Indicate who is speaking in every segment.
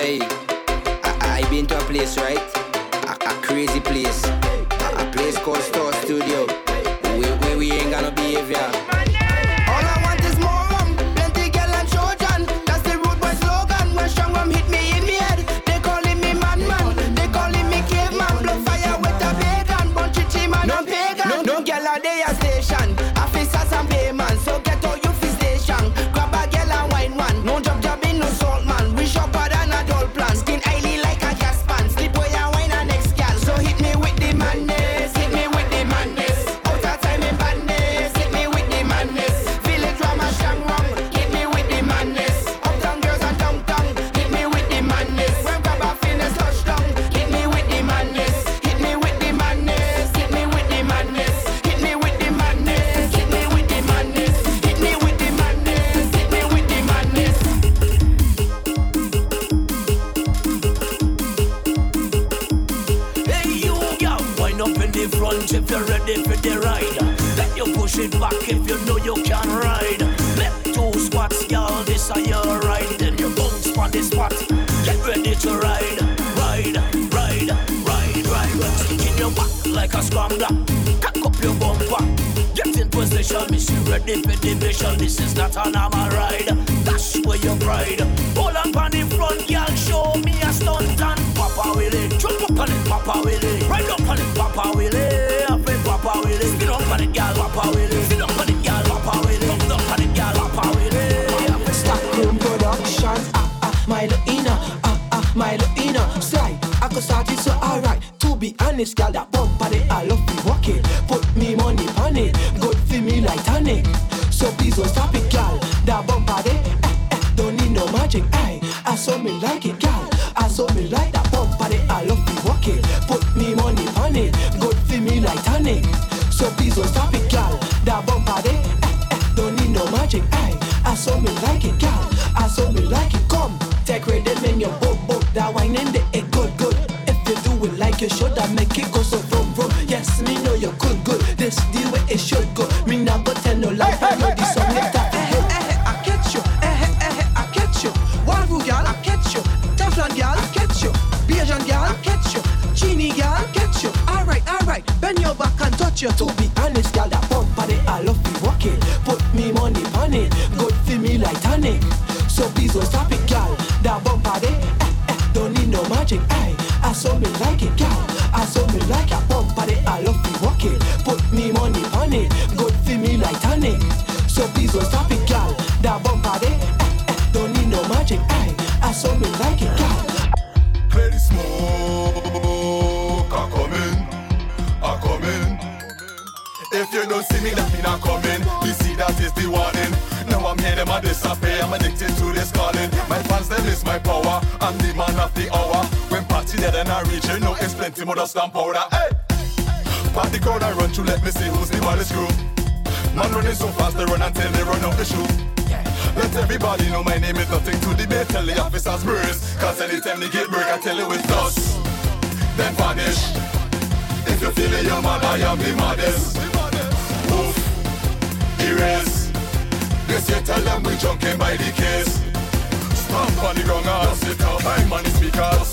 Speaker 1: Hey, I, I been to a place, right? A, a crazy place. A, a place called Store Studio. Where, we we ain't
Speaker 2: got no behavior. This is not an armor ride. Dash where your pride. Pull up on the front, girl. Show me a stunt and Papa Willie. Jump up on it, Papa Willie. Ride up on it, Papa Willie. Up it, Papa Willie. Spin up on it, girl. Papa Willie. Spin up on it, girl. Papa Willie. Come up on it, girl. Papa Willie.
Speaker 3: Stockholm production. Ah ah, my inner. Ah ah, my inner. Slide. I could start it so alright. To be honest, girl, that bump on it. I love to walk it. Put me money on it so please don't stop it, gal. That bumper, they eh, eh, don't need no magic. I, I saw me like it. I tell you
Speaker 4: with us, then vanish. If you feel it, your man, I am the maddest. Oof, erase. This year tell them we junkin' by the case. Stamp on the ground and
Speaker 5: dust it
Speaker 6: out. I'm on the
Speaker 7: speaker.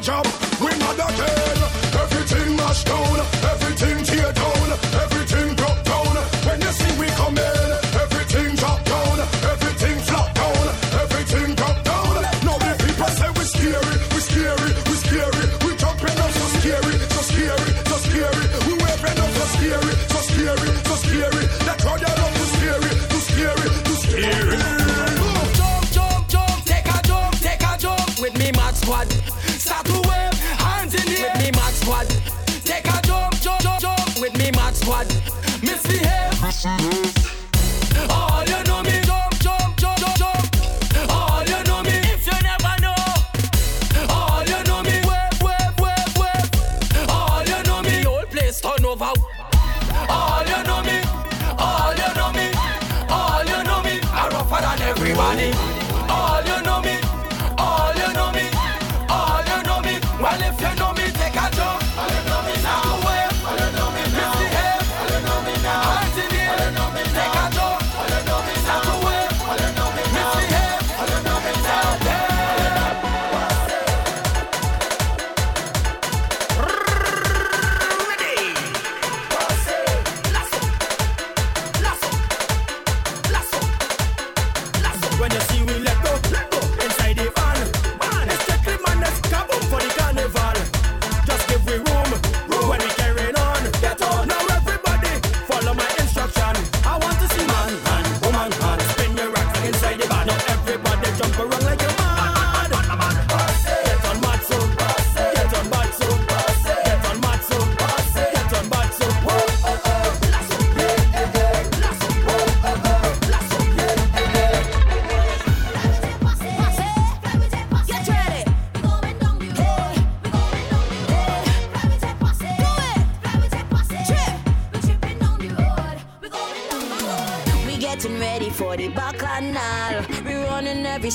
Speaker 7: job. We not again. Everything mashed down. Everything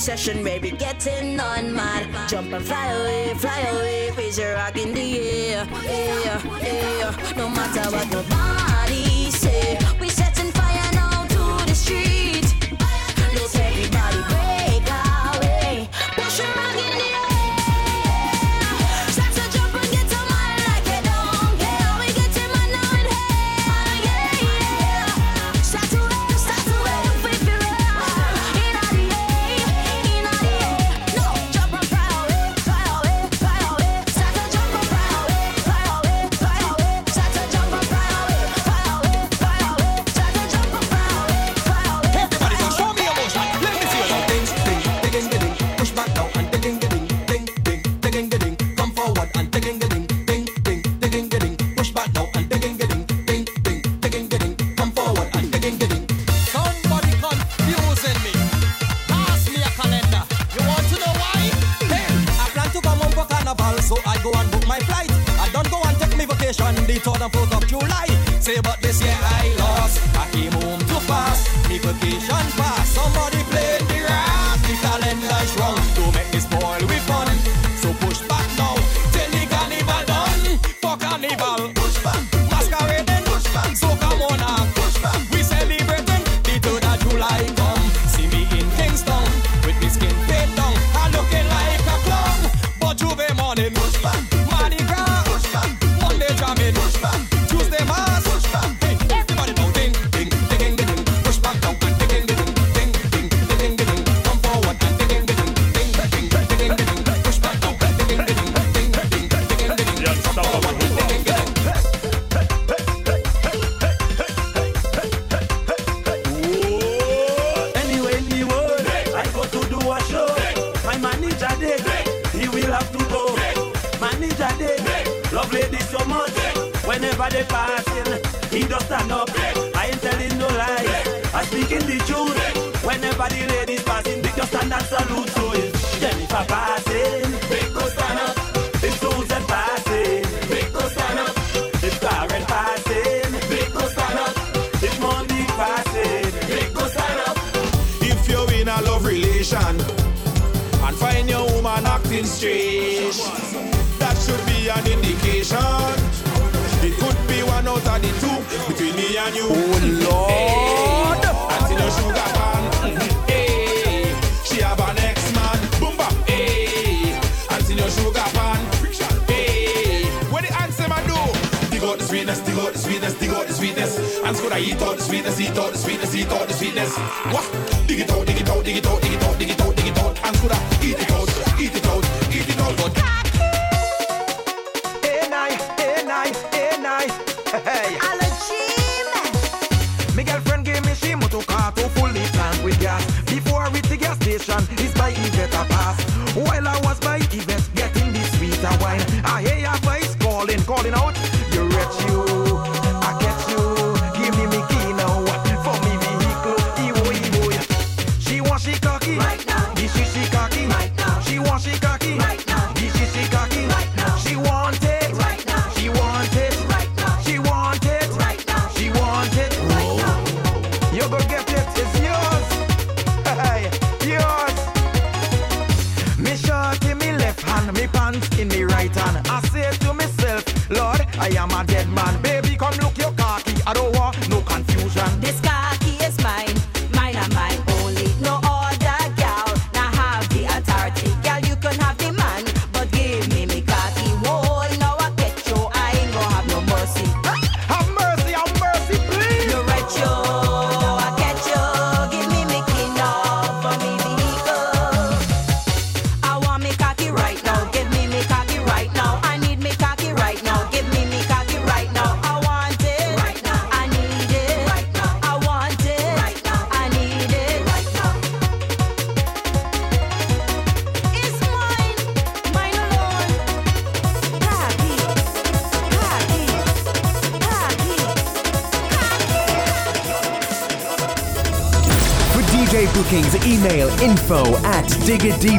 Speaker 8: session, baby, getting on mad. Jump and fly away, fly away, raise your rock in the air, air, air. No matter what, no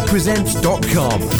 Speaker 9: diggerdpresents.com.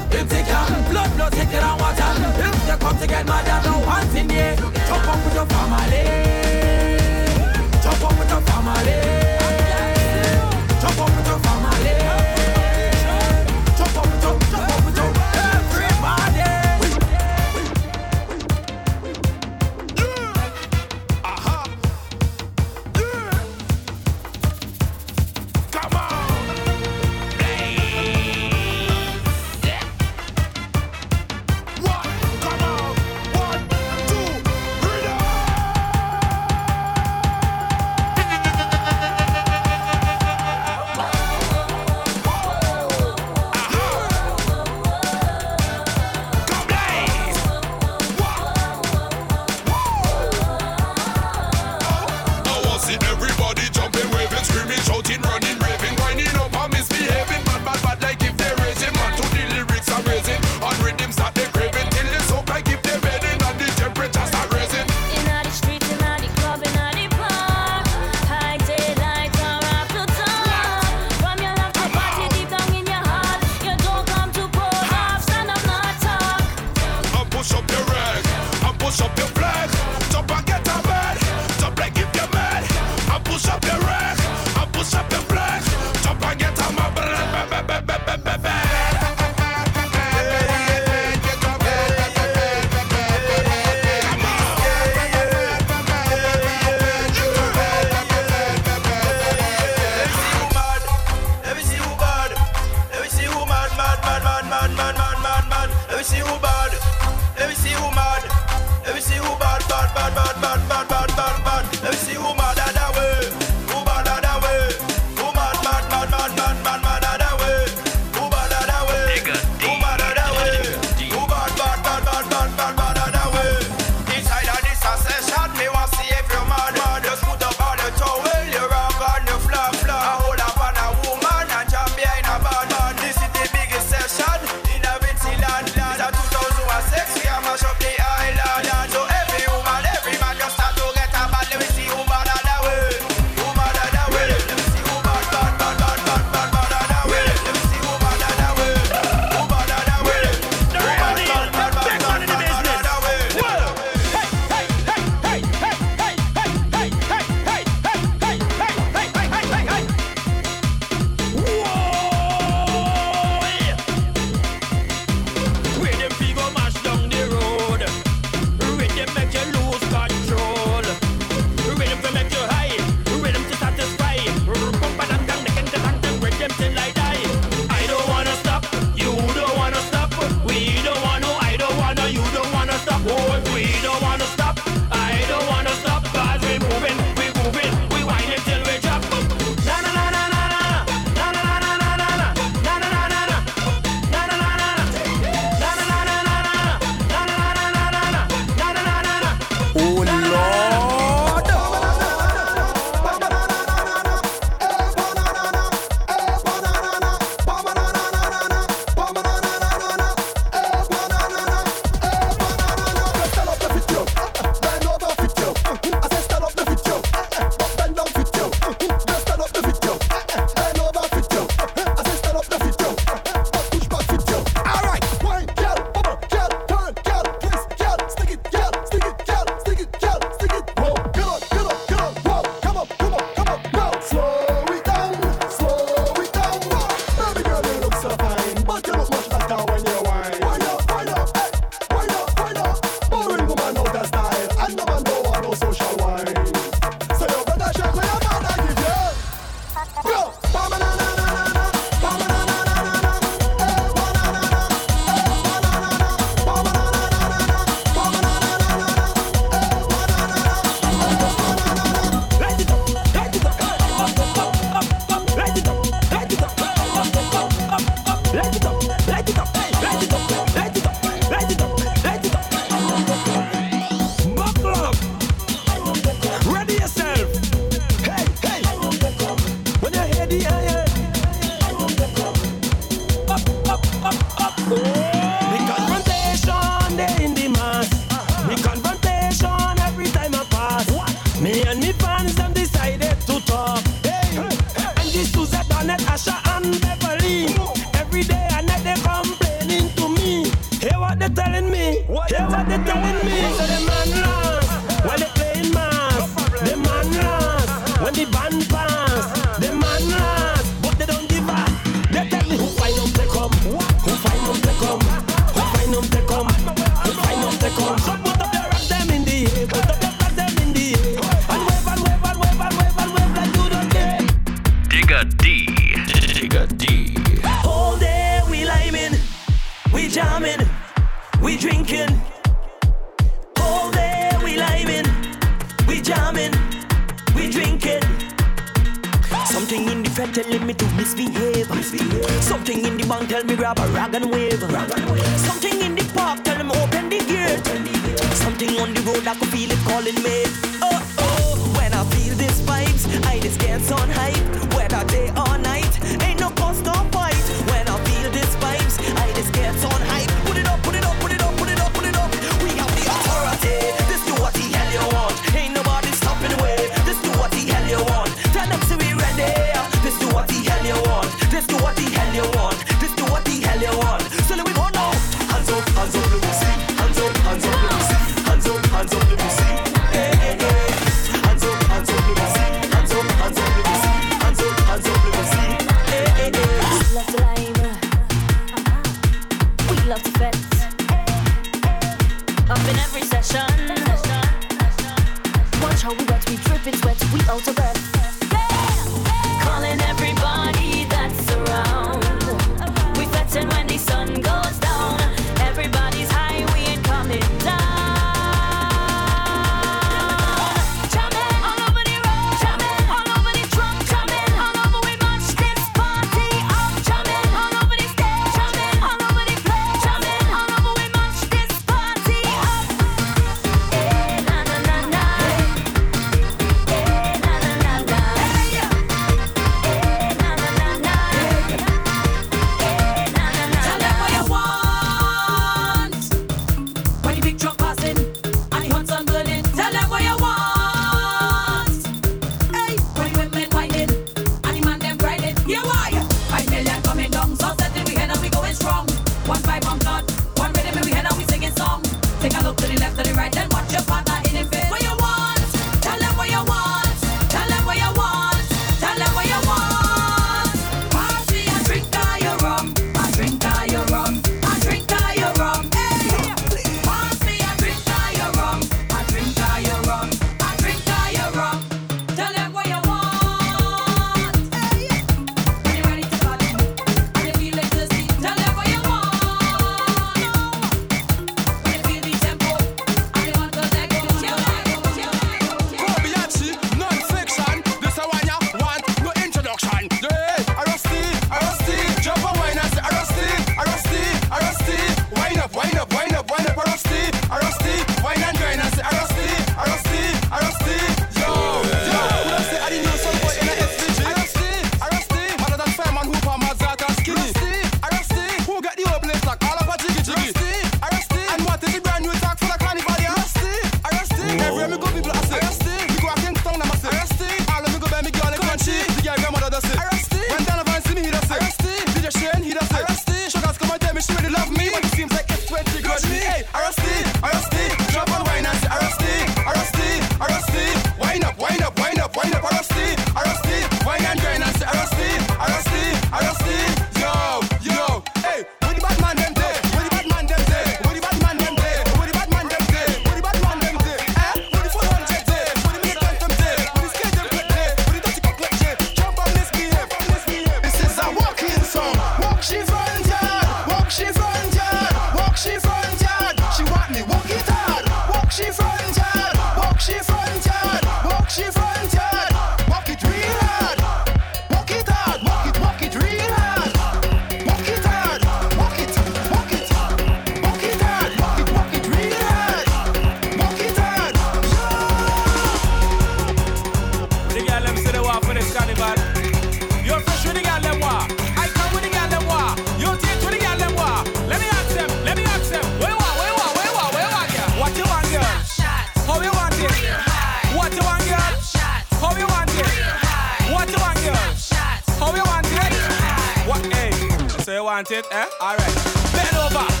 Speaker 10: want
Speaker 7: it? Eh? All right. Bend over,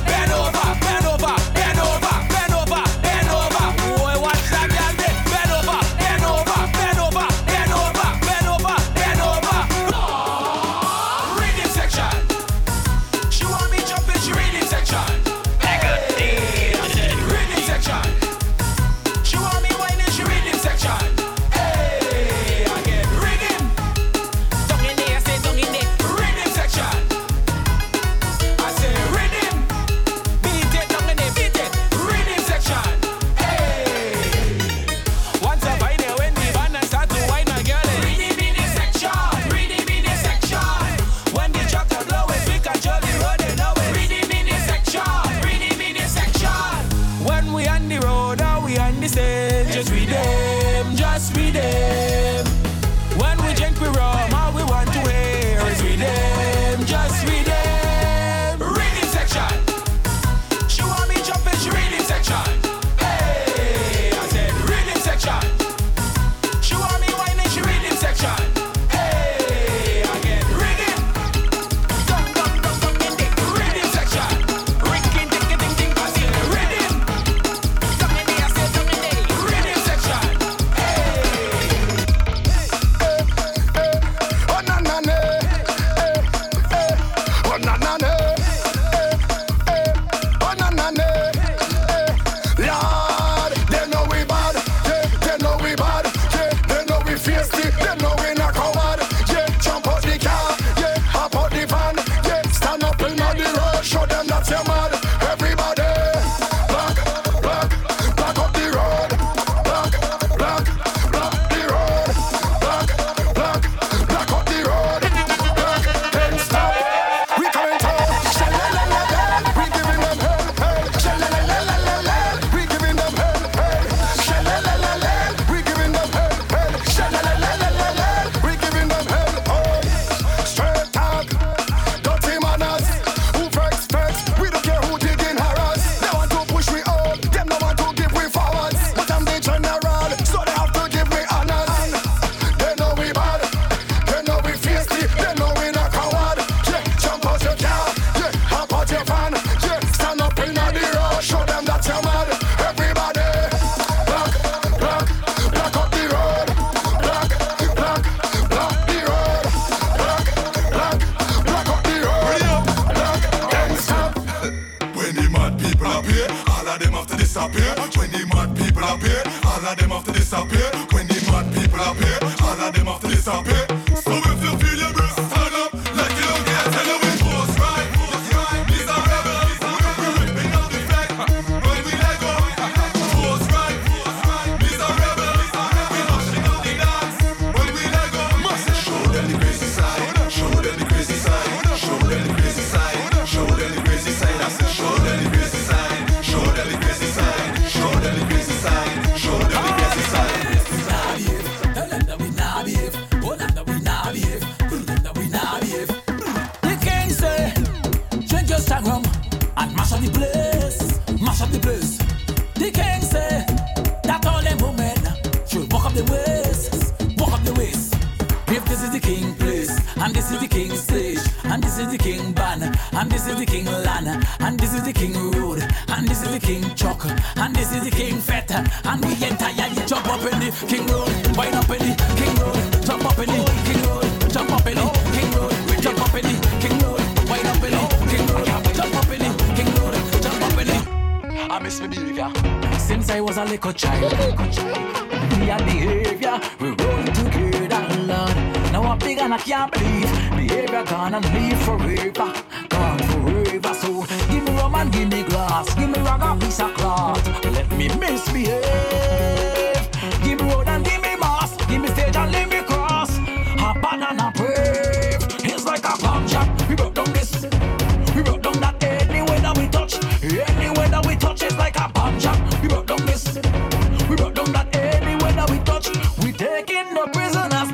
Speaker 7: and this is the king stage, and this is the king banner, and this is the king lana, and this is the king road, and this is the king chuck, and this is the king feta, and we entire you jump up in the king road, wind up in the king road, jump up in the king road, jump up in the king road, jump up in the king road, wind up in the king road, jump up in the king road, jump up in the. I miss me behavior since I was a little child. Me behavior we roll big and I can't believe. Behavior gonna live forever, gone forever. So give me rum and give me glass, give me rag and piece of cloth. Let me misbehave. Give me road and give me mass, give me stage and let me cross. A banana brave, it's like a bomb shot We broke down this, we broke down that Anywhere that we touch, anywhere that we touch It's like a bomb shot, we broke down this. We broke down that anywhere that we touch. We taking the prisoners.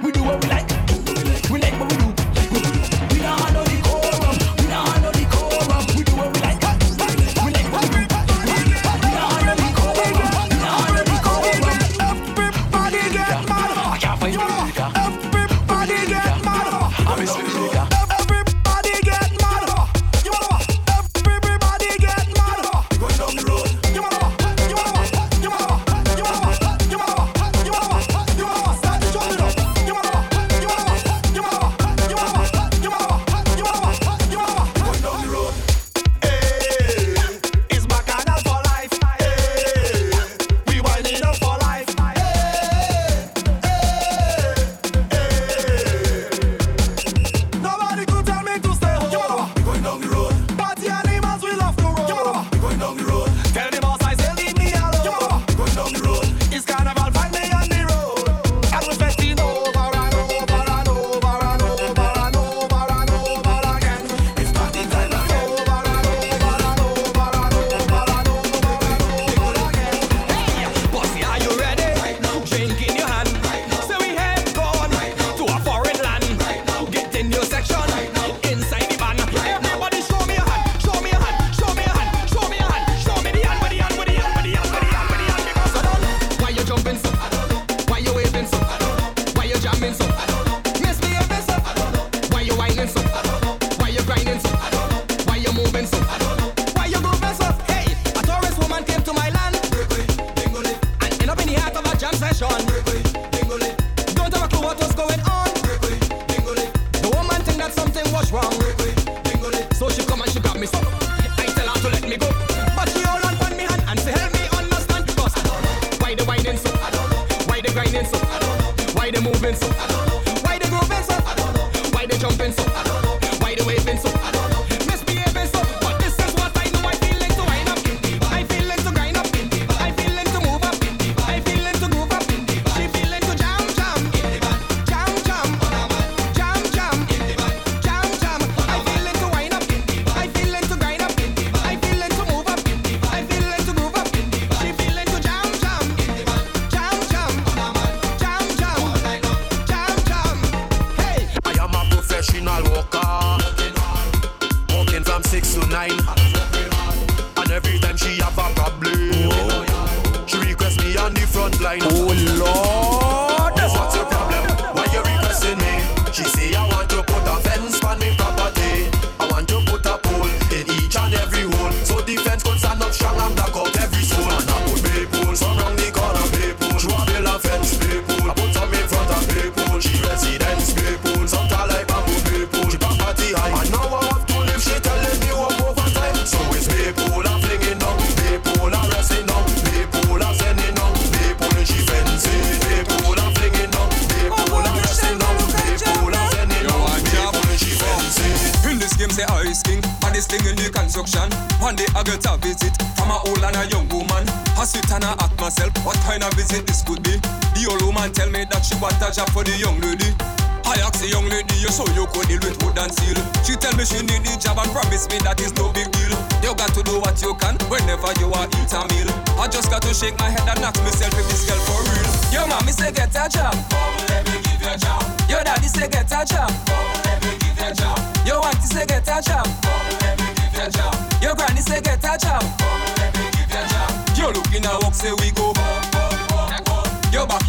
Speaker 7: what
Speaker 11: for the young lady. I asked the young lady, you show you could deal with wood and steel. She tell me she need the job and promise me that is no big deal. You got to do what you can whenever you are eat a meal. I just got to shake my head and ask myself if this girl for real. Your mommy say get a job. Mom, let me give you a job. Yo, daddy say get a job. Mom, let me give you a job. Yo, auntie say get a job. Mom, let me give you a job. Yo, granny say get a job. Mom, let me give you a job. Yo, looking at work say we go. Mom,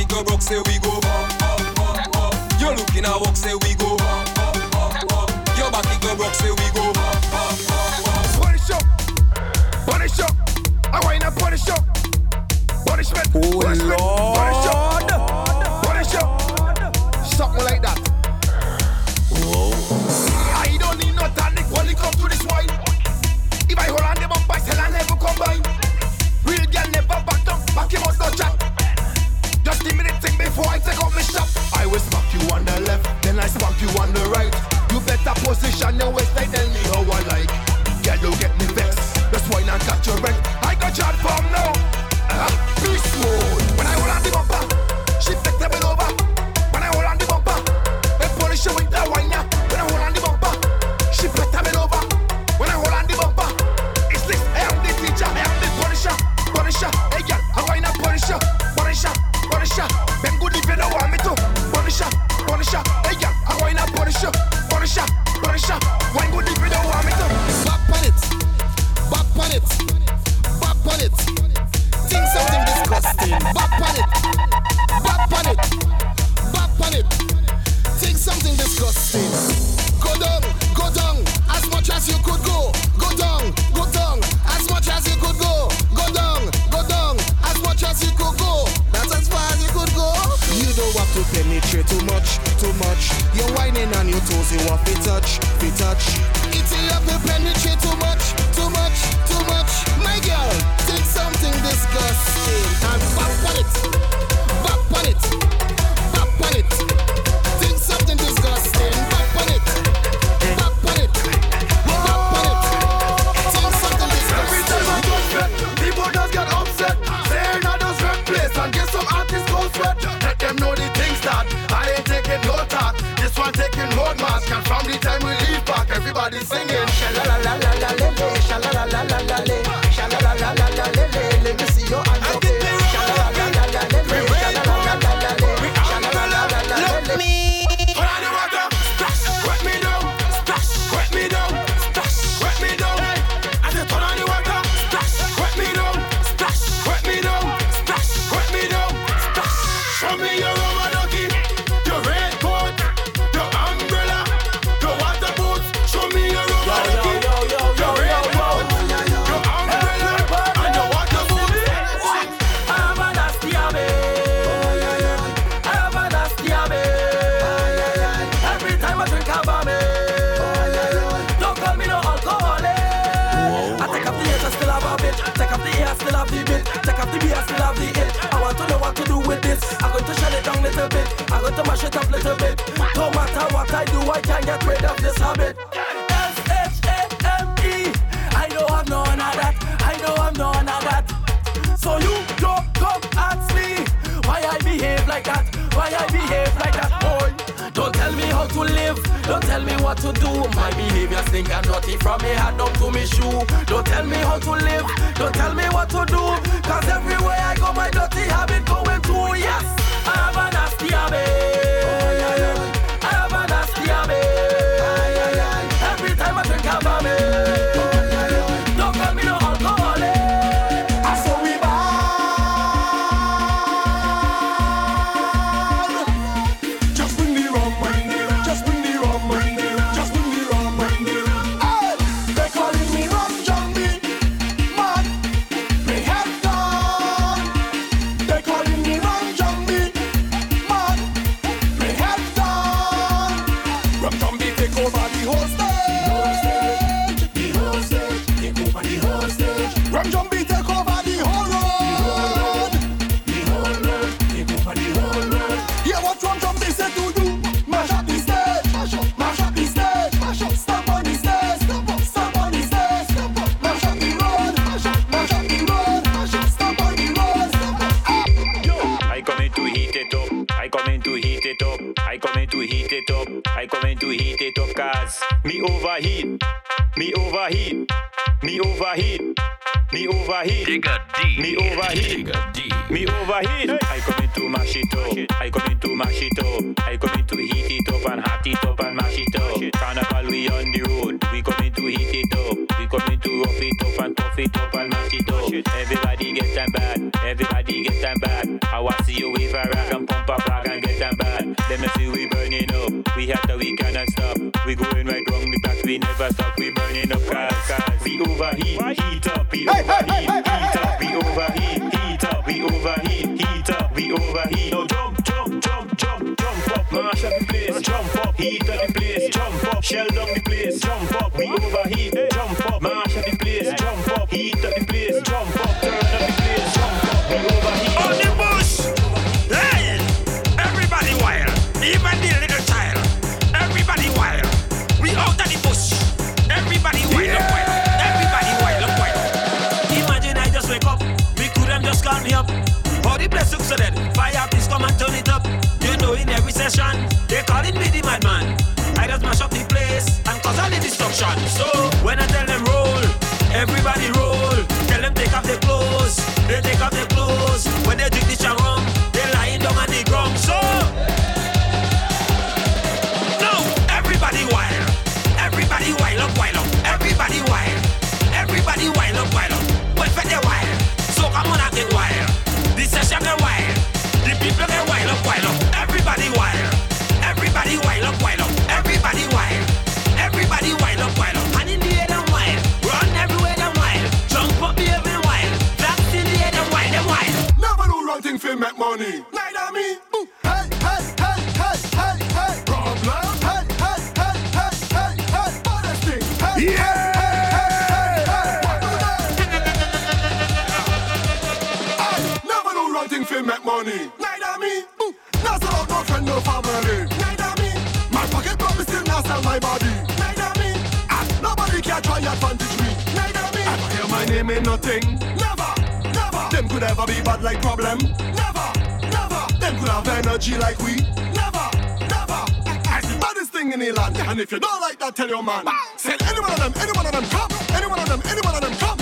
Speaker 11: Go broke, say we go
Speaker 5: up, up, up, up. You're looking at walk, say little bit. I got to mash it up little bit. No matter what I do, I can't get rid of this habit. S H A M E. I
Speaker 12: know I'm no of that. I know I'm no of that. So you don't come at me why I behave like that.
Speaker 7: Why I behave like that. Boy, don't tell me how to live. Don't tell me what to do. My behavior stink and dirty from me head up to me shoe. Don't tell me how to live. Don't tell me what to do. Cause everywhere I go, my dirty habit going through. Yes nasty me
Speaker 13: overheat. Me overheat. Me overheat. Me overheat. Me overheat. Me overheat. I come in to mash it up. I come in to mash it up. I come in to heat it up and hot it up and mash it up. Carnival we on the road. We come in to heat it up. We come in to rough it up and tough it up and mash it up. Everybody get them bad. Everybody get them bad. I want see you wave a rag and pump a flag and get them bad. Let me see we burning up. We had the we cannot stop. We going right wrong we never stop. We burning up cars. cars. We overheat, heat up. We overheat, heat up. We overheat, heat up. We overheat, heat up. We overheat. No jump, jump, jump, jump, jump up. Mash up the place, jump up. Heat up the place, jump up. Shell down the place, jump up. We overheat, jump up. Mash up the place, jump up. Heat up the place, jump up. Turn up the place, jump up. We overheat.
Speaker 14: So dead, fire please come and turn it up. You know in every session, they calling me the madman. I just mash up the place and cause all the destruction. So when I tell them roll, everybody roll. Tell them take off their clothes, they take off their clothes. When they drink the
Speaker 15: do wrong thing for make money. Neither me. Ooh. Hey, hey, hey, hey, hey, hey. Problem. Hey, hey, hey, hey, hey, hey. Honesty. Hey,
Speaker 14: Yeah.
Speaker 15: hey, hey, hey, hey. What do they? Hey, never do wrong thing make money. Neither me. Ooh. Not no friend, no family. Neither me. My pocket probably still not sell my body. Neither me. And nobody can try advantage me. Neither me. Ever hear my name in nothing? Never, be bad like problem. Never, never. Them could have energy like we. Never, never. I the baddest thing in the land. And if you don't like that, tell your man. Send any one of them, any one of them come. Any one of them, any one of them come.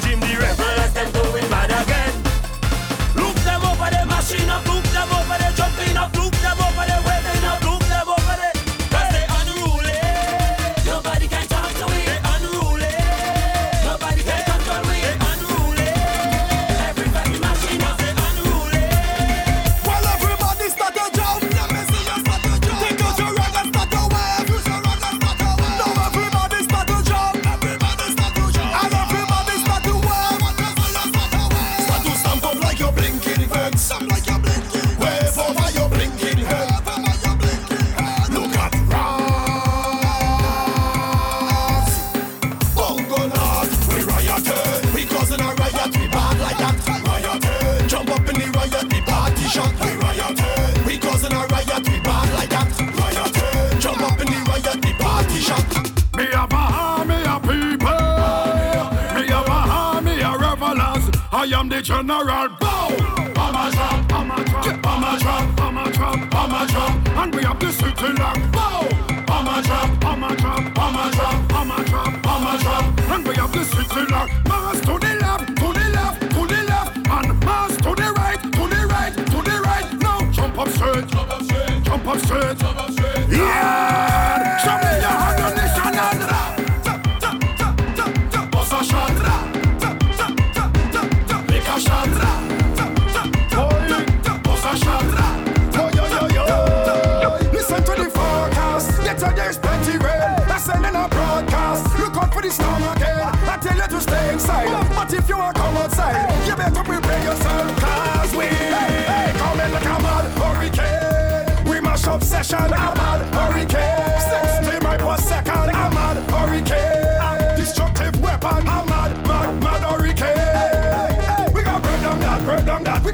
Speaker 15: regime direct.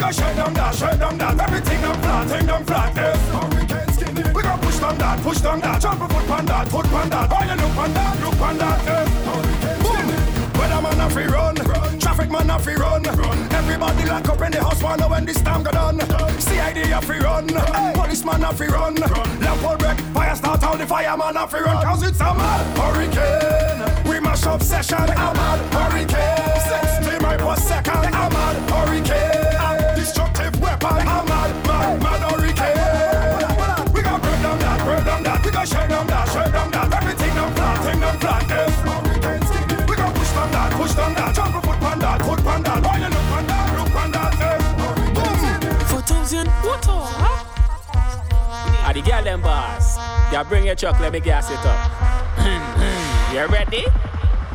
Speaker 15: go
Speaker 12: shut down that, shut down that. Everything them flat, hang them flat. Yes, hurricane skinny. We go push down that, push down that. Jump a foot pan that, foot pan that. Oh, you look pan that, look pan that. Yes, hurricane skinny. Weather man a free run. run, traffic man a free run. run. Everybody lock up in the house, wanna when this time go done. done. CID a free run, run. Hey. policeman a free run. run. Lamp all break, fire start All the fireman a free run. Cause it's a mad hurricane. We mash up session, a mad hurricane. 60 miles per second, a mad hurricane. them
Speaker 16: boss. Yeah, bring your truck, let me gas it up. Hmm, hmm. you ready?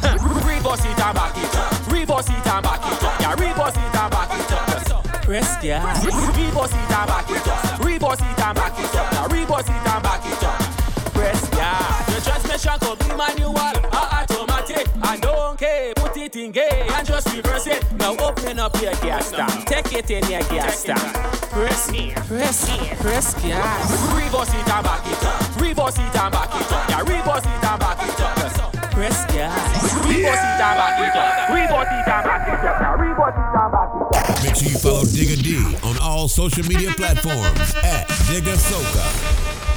Speaker 16: reverse it and back it up. Reverse it and back it up. Yeah, reverse it and back it up. Press gas. Reverse it and back it up. Reverse it and back it up. Yeah, reverse it and back it up. Press gas. Your transmission could be manual or thing, hey, and just reverse it. Now open up your gas tank, take it in your gas tank. Press, press, press gas. Reverse it and back it up. Reverse it and back it up. Yeah, reverse it and back it up. Press gas. Reverse it and back it up. Reverse it and back it up. Now reverse it and back it up.
Speaker 17: Make sure you follow Digga D on all social media platforms at Digga Soca.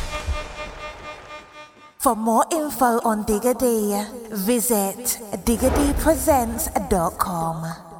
Speaker 18: For more info on Digga D, visit diggerdpresents.com.